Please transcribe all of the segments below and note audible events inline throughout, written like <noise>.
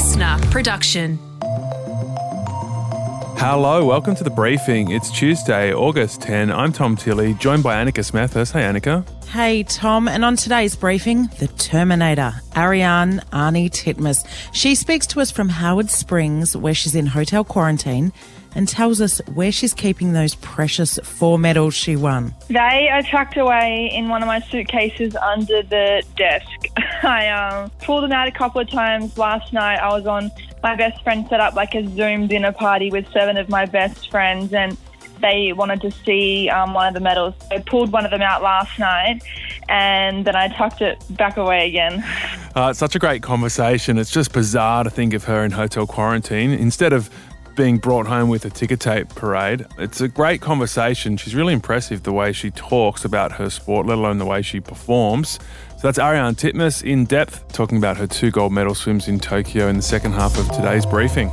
listener production. Hello, welcome to the briefing. It's Tuesday, August 10. I'm Tom Tilley, joined by Annika Smethurst. Hey, Annika. Hey, Tom. And on today's briefing, the Terminator, Ariarne Arnie Titmus. She speaks to us from Howard Springs, where she's in hotel quarantine, and tells us where she's keeping those precious four medals she won. They are tucked away in one of my suitcases under the desk. <laughs> I um, pulled them out a couple of times last night. I was on my best friend set up like a Zoom dinner party with seven of my best friends, and they wanted to see um, one of the medals. I pulled one of them out last night, and then I tucked it back away again. <laughs> Uh, it's such a great conversation. It's just bizarre to think of her in hotel quarantine instead of being brought home with a ticker tape parade. It's a great conversation. She's really impressive the way she talks about her sport, let alone the way she performs. So that's Ariarne Titmus in depth talking about her two gold medal swims in Tokyo in the second half of today's briefing.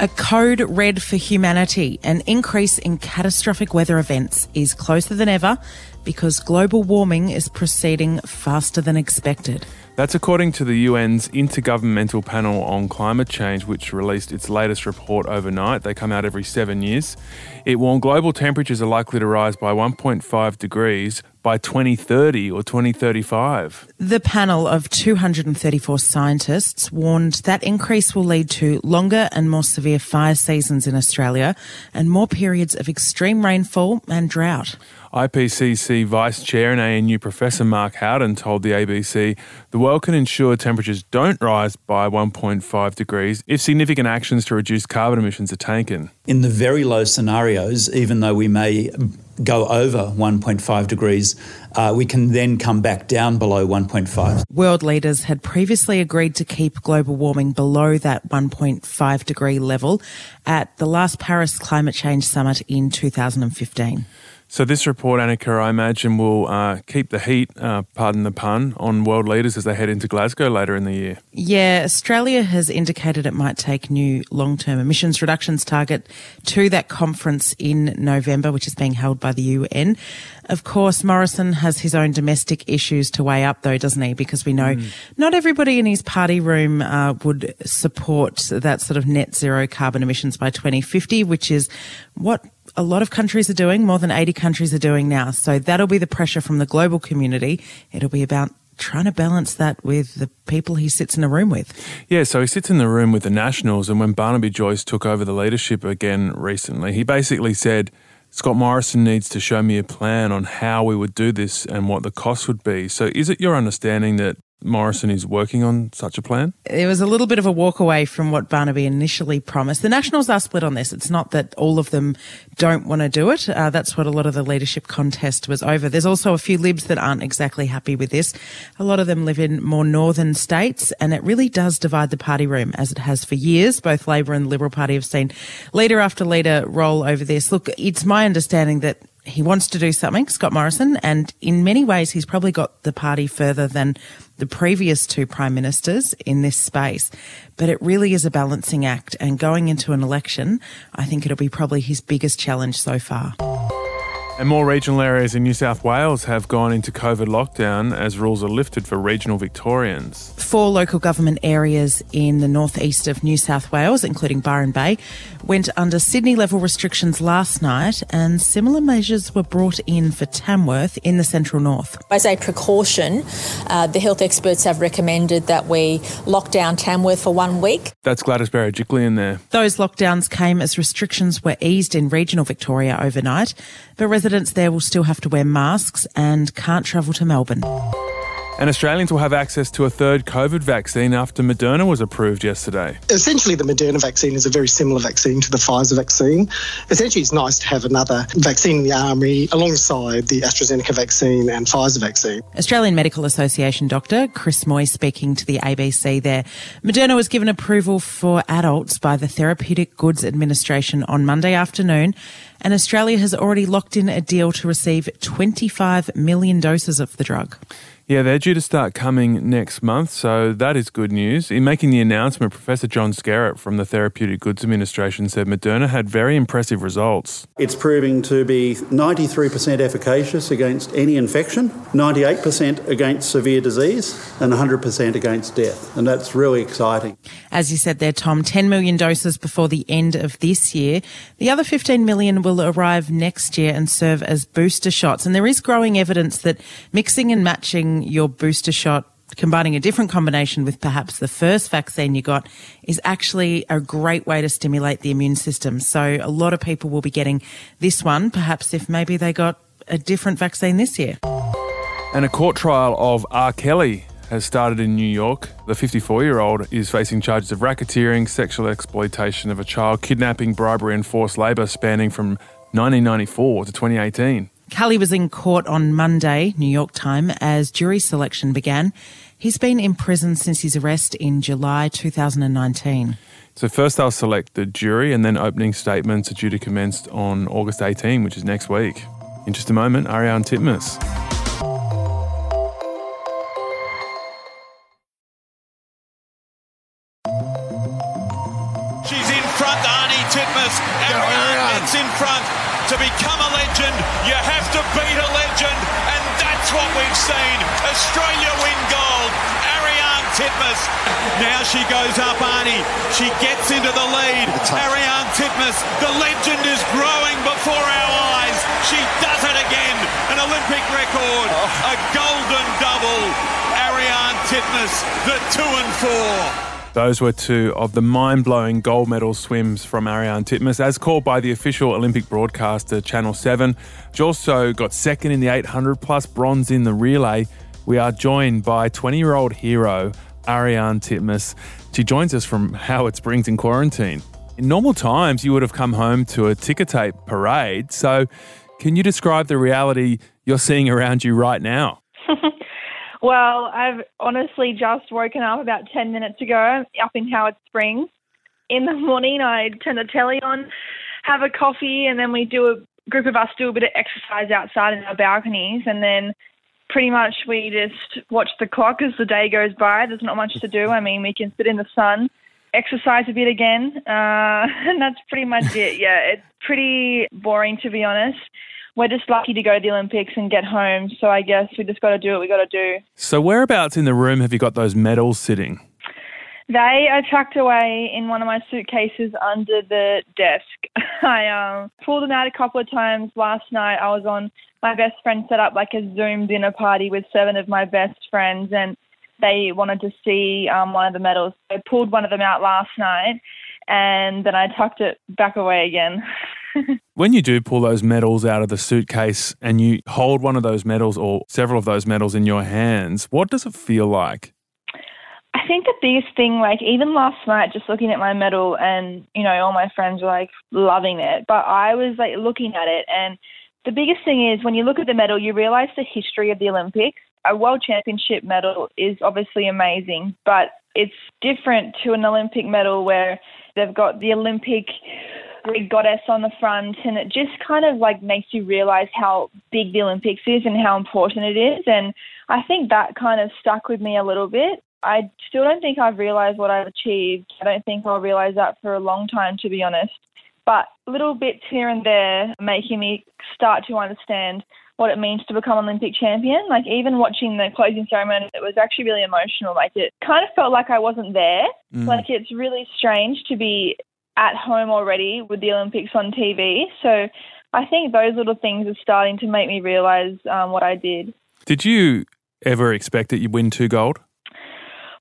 A code red for humanity. An increase in catastrophic weather events is closer than ever because global warming is proceeding faster than expected. That's according to the UN's Intergovernmental Panel on Climate Change, which released its latest report overnight. They come out every seven years. It warned global temperatures are likely to rise by 1.5 degrees by 2030 or 2035. The panel of 234 scientists warned that increase will lead to longer and more severe fire seasons in Australia and more periods of extreme rainfall and drought. IPCC Vice Chair and ANU Professor Mark Howden told the ABC the world can ensure temperatures don't rise by 1.5 degrees if significant actions to reduce carbon emissions are taken. In the very low scenarios, even though we may go over 1.5 degrees, uh, we can then come back down below 1.5. World leaders had previously agreed to keep global warming below that 1.5 degree level at the last Paris Climate Change Summit in 2015. So this report, Annika, I imagine will uh, keep the heat, uh, pardon the pun, on world leaders as they head into Glasgow later in the year. Yeah, Australia has indicated it might take new long-term emissions reductions target to that conference in November, which is being held by the UN. Of course, Morrison has his own domestic issues to weigh up, though, doesn't he? Because we know mm. not everybody in his party room uh, would support that sort of net zero carbon emissions by 2050, which is what a lot of countries are doing, more than 80 countries are doing now. So that'll be the pressure from the global community. It'll be about trying to balance that with the people he sits in the room with. Yeah, so he sits in the room with the Nationals, and when Barnaby Joyce took over the leadership again recently, he basically said, Scott Morrison needs to show me a plan on how we would do this and what the cost would be. So, is it your understanding that Morrison is working on such a plan? It was a little bit of a walk away from what Barnaby initially promised. The Nationals are split on this. It's not that all of them don't want to do it. Uh, that's what a lot of the leadership contest was over. There's also a few Libs that aren't exactly happy with this. A lot of them live in more northern states, and it really does divide the party room as it has for years. Both Labor and the Liberal Party have seen leader after leader roll over this. Look, it's my understanding that he wants to do something, Scott Morrison, and in many ways, he's probably got the party further than the previous two prime ministers in this space. But it really is a balancing act, and going into an election, I think it'll be probably his biggest challenge so far. And more regional areas in New South Wales have gone into COVID lockdown as rules are lifted for regional Victorians. Four local government areas in the northeast of New South Wales, including Byron Bay, went under Sydney level restrictions last night, and similar measures were brought in for Tamworth in the central north. As a precaution, uh, the health experts have recommended that we lock down Tamworth for one week. That's Gladys Berejiklian there. Those lockdowns came as restrictions were eased in regional Victoria overnight, but residents residents there will still have to wear masks and can't travel to Melbourne. And Australians will have access to a third COVID vaccine after Moderna was approved yesterday. Essentially, the Moderna vaccine is a very similar vaccine to the Pfizer vaccine. Essentially, it's nice to have another vaccine in the army alongside the AstraZeneca vaccine and Pfizer vaccine. Australian Medical Association doctor Chris Moy speaking to the ABC there. Moderna was given approval for adults by the Therapeutic Goods Administration on Monday afternoon and Australia has already locked in a deal to receive 25 million doses of the drug. Yeah, they're due to start coming next month, so that is good news. In making the announcement, Professor John Skerritt from the Therapeutic Goods Administration said Moderna had very impressive results. It's proving to be 93% efficacious against any infection, 98% against severe disease, and 100% against death. And that's really exciting. As you said there, Tom, 10 million doses before the end of this year. The other 15 million will arrive next year and serve as booster shots. And there is growing evidence that mixing and matching your booster shot combining a different combination with perhaps the first vaccine you got is actually a great way to stimulate the immune system. So a lot of people will be getting this one, perhaps if maybe they got a different vaccine this year. And a court trial of R. Kelly has started in New York. The 54 year old is facing charges of racketeering, sexual exploitation of a child, kidnapping, bribery, and forced labour spanning from 1994 to 2018. Kelly was in court on Monday, New York time, as jury selection began. He's been in prison since his arrest in July 2019. So first they'll select the jury and then opening statements are due to commence on August 18, which is next week. In just a moment, Ariarne Titmus. She gets into the lead. Ariarne Titmus, the legend is growing before our eyes. She does it again. An Olympic record. Oh. A golden double. Ariarne Titmus, the two and four. Those were two of the mind blowing gold medal swims from Ariarne Titmus, as called by the official Olympic broadcaster Channel 7. She also got second in the 800 plus bronze in the relay. We are joined by 20 year old hero Ariarne Titmus. She joins us from Howard Springs in quarantine. In normal times, you would have come home to a ticker tape parade. So, can you describe the reality you're seeing around you right now? <laughs> Well, I've honestly just woken up about 10 minutes ago up in Howard Springs. In the morning, I turn the telly on, have a coffee, and then we do a group of us do a bit of exercise outside in our balconies. And then pretty much we just watch the clock as the day goes by. There's not much to do. I mean, we can sit in the sun, exercise a bit again, uh, <laughs> and that's pretty much it. Yeah, it's pretty boring to be honest we're just lucky to go to the Olympics and get home. So I guess we just got to do what we got to do. So whereabouts in the room have you got those medals sitting? They are tucked away in one of my suitcases under the desk. <laughs> I um, pulled them out a couple of times last night. I was on my best friend set up like a Zoom dinner party with seven of my best friends, and they wanted to see um, one of the medals. I pulled one of them out last night, and then I tucked it back away again. <laughs> when you do pull those medals out of the suitcase and you hold one of those medals or several of those medals in your hands, what does it feel like? I think the biggest thing, like even last night, just looking at my medal and, you know, all my friends were like loving it. But I was like looking at it and the biggest thing is when you look at the medal, you realize the history of the Olympics. A world championship medal is obviously amazing, but it's different to an Olympic medal where they've got the Olympic Greek goddess on the front, and it just kind of like makes you realize how big the Olympics is and how important it is. And I think that kind of stuck with me a little bit. I still don't think I've realized what I've achieved. I don't think I'll realize that for a long time, to be honest. But little bits here and there making me start to understand what it means to become Olympic champion. Like even watching the closing ceremony, it was actually really emotional. Like it kind of felt like I wasn't there. Mm. Like it's really strange to be at home already with the Olympics on TV. So I think those little things are starting to make me realize um, what I did. Did you ever expect that you'd win two gold?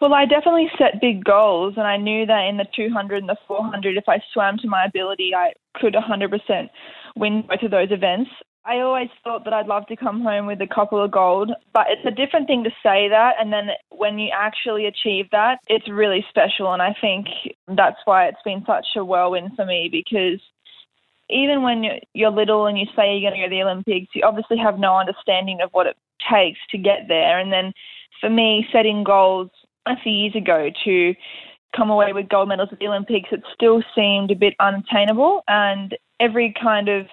Well, I definitely set big goals, and I knew that in the 200 and the 400, if I swam to my ability, I could 100% win both of those events. I always thought that I'd love to come home with a couple of gold, but it's a different thing to say that. And then when you actually achieve that, it's really special. And I think that's why it's been such a whirlwind for me because even when you're little and you say you're going to go to the Olympics, you obviously have no understanding of what it takes to get there. And then for me, setting goals a few years ago to come away with gold medals at the Olympics, it still seemed a bit unattainable. And every kind of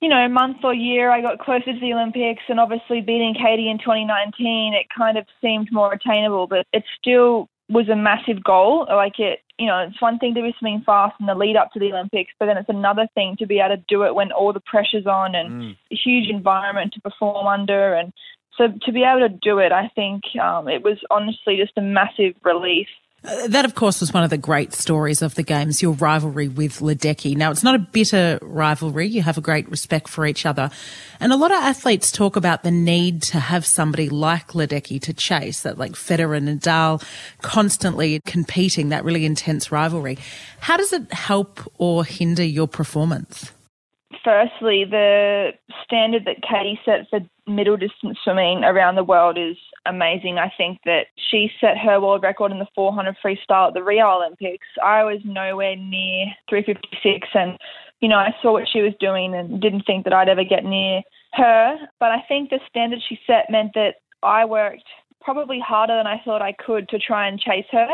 you know, month or year I got closer to the Olympics and obviously beating Katie in 2019, it kind of seemed more attainable, but it still was a massive goal. Like it, you know, it's one thing to be swimming fast in the lead up to the Olympics, but then it's another thing to be able to do it when all the pressure's on and mm. a huge environment to perform under. And so to be able to do it, I think um, it was honestly just a massive relief. Uh, that, of course, was one of the great stories of the Games, your rivalry with Ledecky. Now, it's not a bitter rivalry. You have a great respect for each other. And a lot of athletes talk about the need to have somebody like Ledecky to chase, that like Federer and Nadal constantly competing, that really intense rivalry. How does it help or hinder your performance? Firstly, the standard that Katie set for middle distance swimming around the world is amazing. I think that she set her world record in the 400 freestyle at the Rio Olympics. I was nowhere near 356, and you know I saw what she was doing and didn't think that I'd ever get near her. But I think the standard she set meant that I worked probably harder than I thought I could to try and chase her.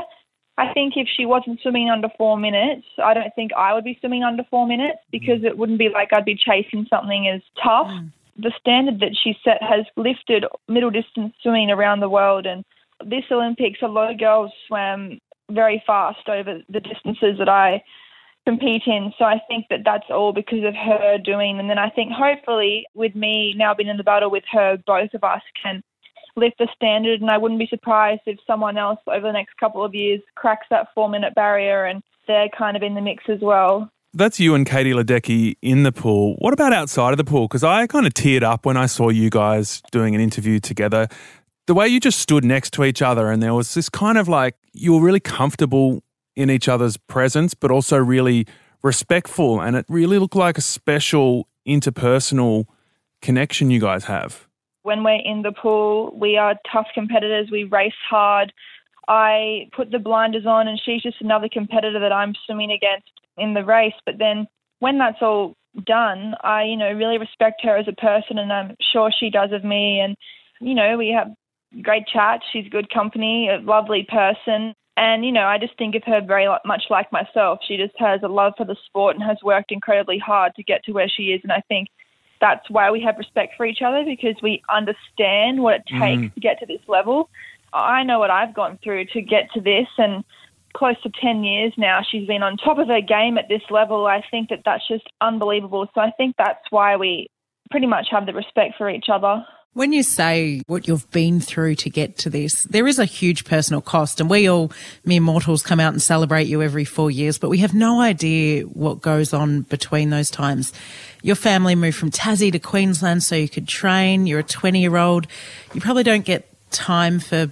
I think if she wasn't swimming under four minutes, I don't think I would be swimming under four minutes because it wouldn't be like I'd be chasing something as tough. Mm the standard that she set has lifted middle distance swimming around the world. And this Olympics, a lot of girls swam very fast over the distances that I compete in. So I think that that's all because of her doing. And then I think hopefully with me now being in the battle with her, both of us can lift the standard. And I wouldn't be surprised if someone else over the next couple of years cracks that four minute barrier and they're kind of in the mix as well. That's you and Katie Ledecky in the pool. What about outside of the pool? Because I kind of teared up when I saw you guys doing an interview together. The way you just stood next to each other, and there was this kind of like you were really comfortable in each other's presence, but also really respectful. And it really looked like a special interpersonal connection you guys have. When we're in the pool, we are tough competitors. We race hard. I put the blinders on, and she's just another competitor that I'm swimming against in the race. But then when that's all done, I, you know, really respect her as a person and I'm sure she does of me. And, you know, we have great chat. She's good company, a lovely person. And, you know, I just think of her very much like myself. She just has a love for the sport and has worked incredibly hard to get to where she is. And I think that's why we have respect for each other because we understand what it takes mm. to get to this level. I know what I've gone through to get to this. And, close to 10 years now, she's been on top of her game at this level. I think that that's just unbelievable. So I think that's why we pretty much have the respect for each other. When you say what you've been through to get to this, there is a huge personal cost and we all mere mortals come out and celebrate you every four years, but we have no idea what goes on between those times. Your family moved from Tassie to Queensland so you could train. You're a 20 year old. You probably don't get time for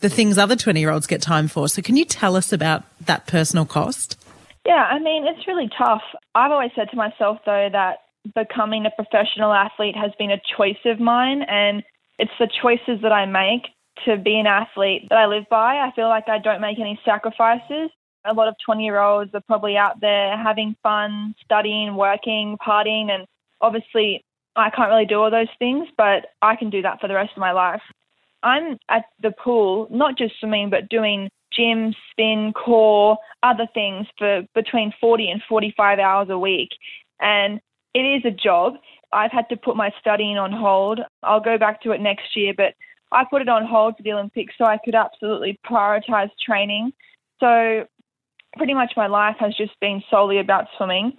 the things other 20 year olds get time for. So, can you tell us about that personal cost? Yeah, I mean, it's really tough. I've always said to myself, though, that becoming a professional athlete has been a choice of mine, and it's the choices that I make to be an athlete that I live by. I feel like I don't make any sacrifices. A lot of 20 year olds are probably out there having fun, studying, working, partying, and obviously I can't really do all those things, but I can do that for the rest of my life. I'm at the pool, not just swimming, but doing gym, spin, core, other things for between 40 and 45 hours a week. And it is a job. I've had to put my studying on hold. I'll go back to it next year, but I put it on hold for the Olympics so I could absolutely prioritize training. So pretty much my life has just been solely about swimming.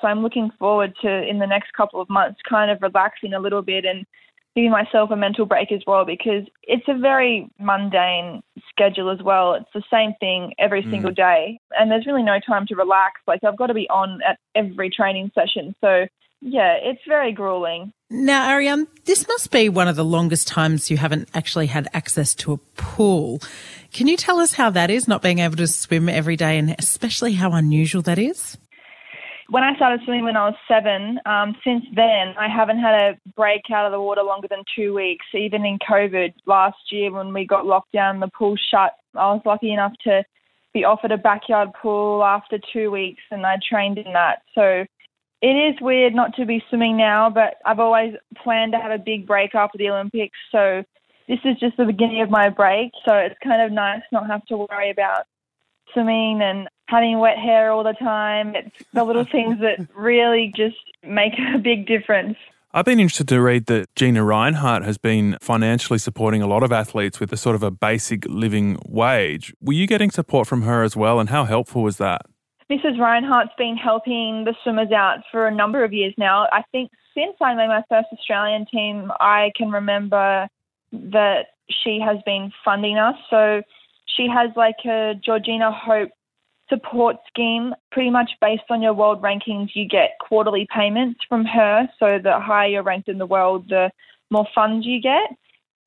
So I'm looking forward to in the next couple of months kind of relaxing a little bit and giving myself a mental break as well because it's a very mundane schedule as well. It's the same thing every mm. single day, and there's really no time to relax. Like I've got to be on at every training session, so yeah, it's very grueling. Now, Ariarne, this must be one of the longest times you haven't actually had access to a pool. Can you tell us how that is, not being able to swim every day, and especially how unusual that is? When I started swimming when I was seven, um, since then I haven't had a break out of the water longer than two weeks. Even in COVID last year when we got locked down, the pool shut. I was lucky enough to be offered a backyard pool after two weeks, and I trained in that. So it is weird not to be swimming now, but I've always planned to have a big break after the Olympics. So this is just the beginning of my break. So it's kind of nice not have to worry about swimming and having wet hair all the time. It's the little <laughs> things that really just make a big difference. I've been interested to read that Gina Rinehart has been financially supporting a lot of athletes with a sort of a basic living wage. Were you getting support from her as well, and how helpful was that? Mrs. Rinehart's been helping the swimmers out for a number of years now. I think since I made my first Australian team, I can remember that she has been funding us. So she has like a Georgina Hope support scheme. Pretty much based on your world rankings, you get quarterly payments from her. So the higher you're ranked in the world, the more funds you get.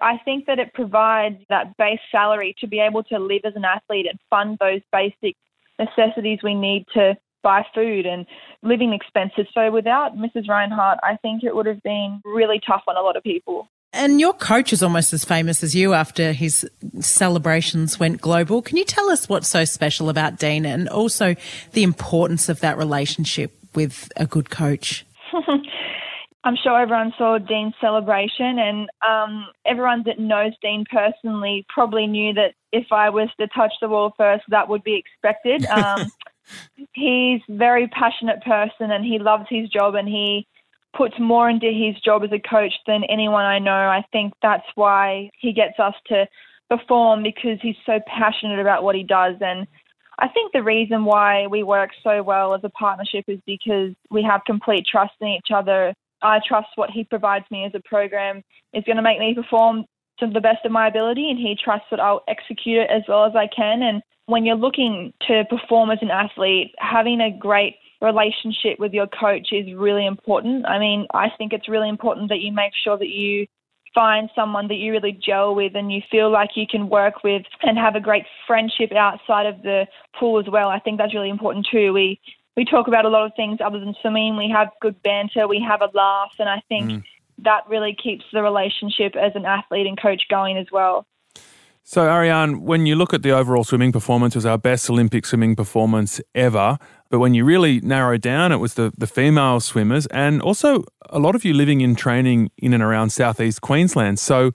I think that it provides that base salary to be able to live as an athlete and fund those basic necessities we need to buy food and living expenses. So without Mrs. Rinehart, I think it would have been really tough on a lot of people. And your coach is almost as famous as you after his celebrations went global. Can you tell us what's so special about Dean and also the importance of that relationship with a good coach? <laughs> I'm sure everyone saw Dean's celebration, and um, everyone that knows Dean personally probably knew that if I was to touch the wall first, that would be expected. <laughs> Um, he's a very passionate person, and he loves his job, and he puts more into his job as a coach than anyone I know. I think that's why he gets us to perform because he's so passionate about what he does. And I think the reason why we work so well as a partnership is because we have complete trust in each other. I trust what he provides me as a program is going to make me perform to the best of my ability, and he trusts that I'll execute it as well as I can. And when you're looking to perform as an athlete, having a great relationship with your coach is really important. I mean, I think it's really important that you make sure that you find someone that you really gel with and you feel like you can work with and have a great friendship outside of the pool as well. I think that's really important too. We we talk about a lot of things other than swimming. We have good banter, we have a laugh, and I think mm. that really keeps the relationship as an athlete and coach going as well. So, Ariarne, when you look at the overall swimming performance, it was our best Olympic swimming performance ever. But when you really narrow down, it was the, the female swimmers and also a lot of you living in training in and around southeast Queensland. So,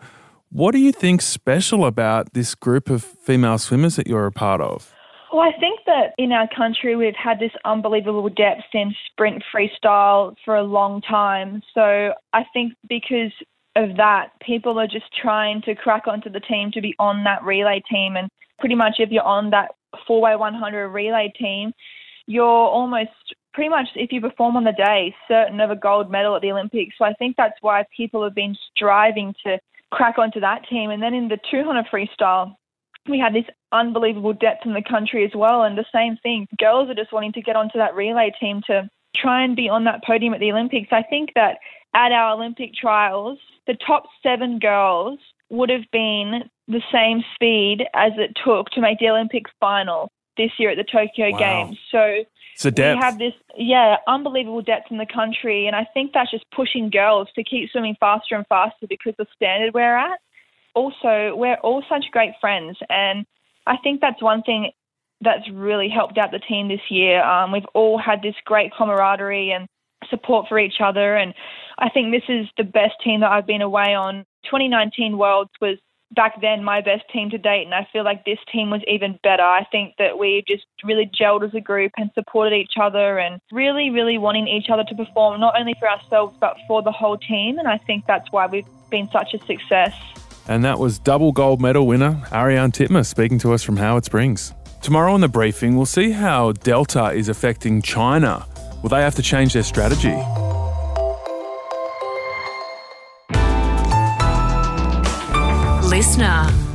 what do you think special about this group of female swimmers that you're a part of? Well, I think that in our country we've had this unbelievable depth in sprint freestyle for a long time. So I think because of that, people are just trying to crack onto the team to be on that relay team. And pretty much if you're on that 4x100 relay team, you're almost pretty much, if you perform on the day, certain of a gold medal at the Olympics. So I think that's why people have been striving to crack onto that team. And then in the 200 freestyle, we had this unbelievable depth in the country as well. And the same thing, girls are just wanting to get onto that relay team to try and be on that podium at the Olympics. I think that at our Olympic trials, the top seven girls would have been the same speed as it took to make the Olympic final this year at the Tokyo wow. Games. So we have this, yeah, unbelievable depth in the country, and I think that's just pushing girls to keep swimming faster and faster because the standard we're at. Also, we're all such great friends, and I think that's one thing that's really helped out the team this year. Um, we've all had this great camaraderie and support for each other, and I think this is the best team that I've been away on. 2019 Worlds was back then my best team to date, and I feel like this team was even better. I think that we just really gelled as a group and supported each other and really, really wanting each other to perform, not only for ourselves but for the whole team. And I think that's why we've been such a success. And that was double gold medal winner Ariarne Titmus speaking to us from Howard Springs. Tomorrow on the briefing, we'll see how Delta is affecting China. Will they have to change their strategy? Listener.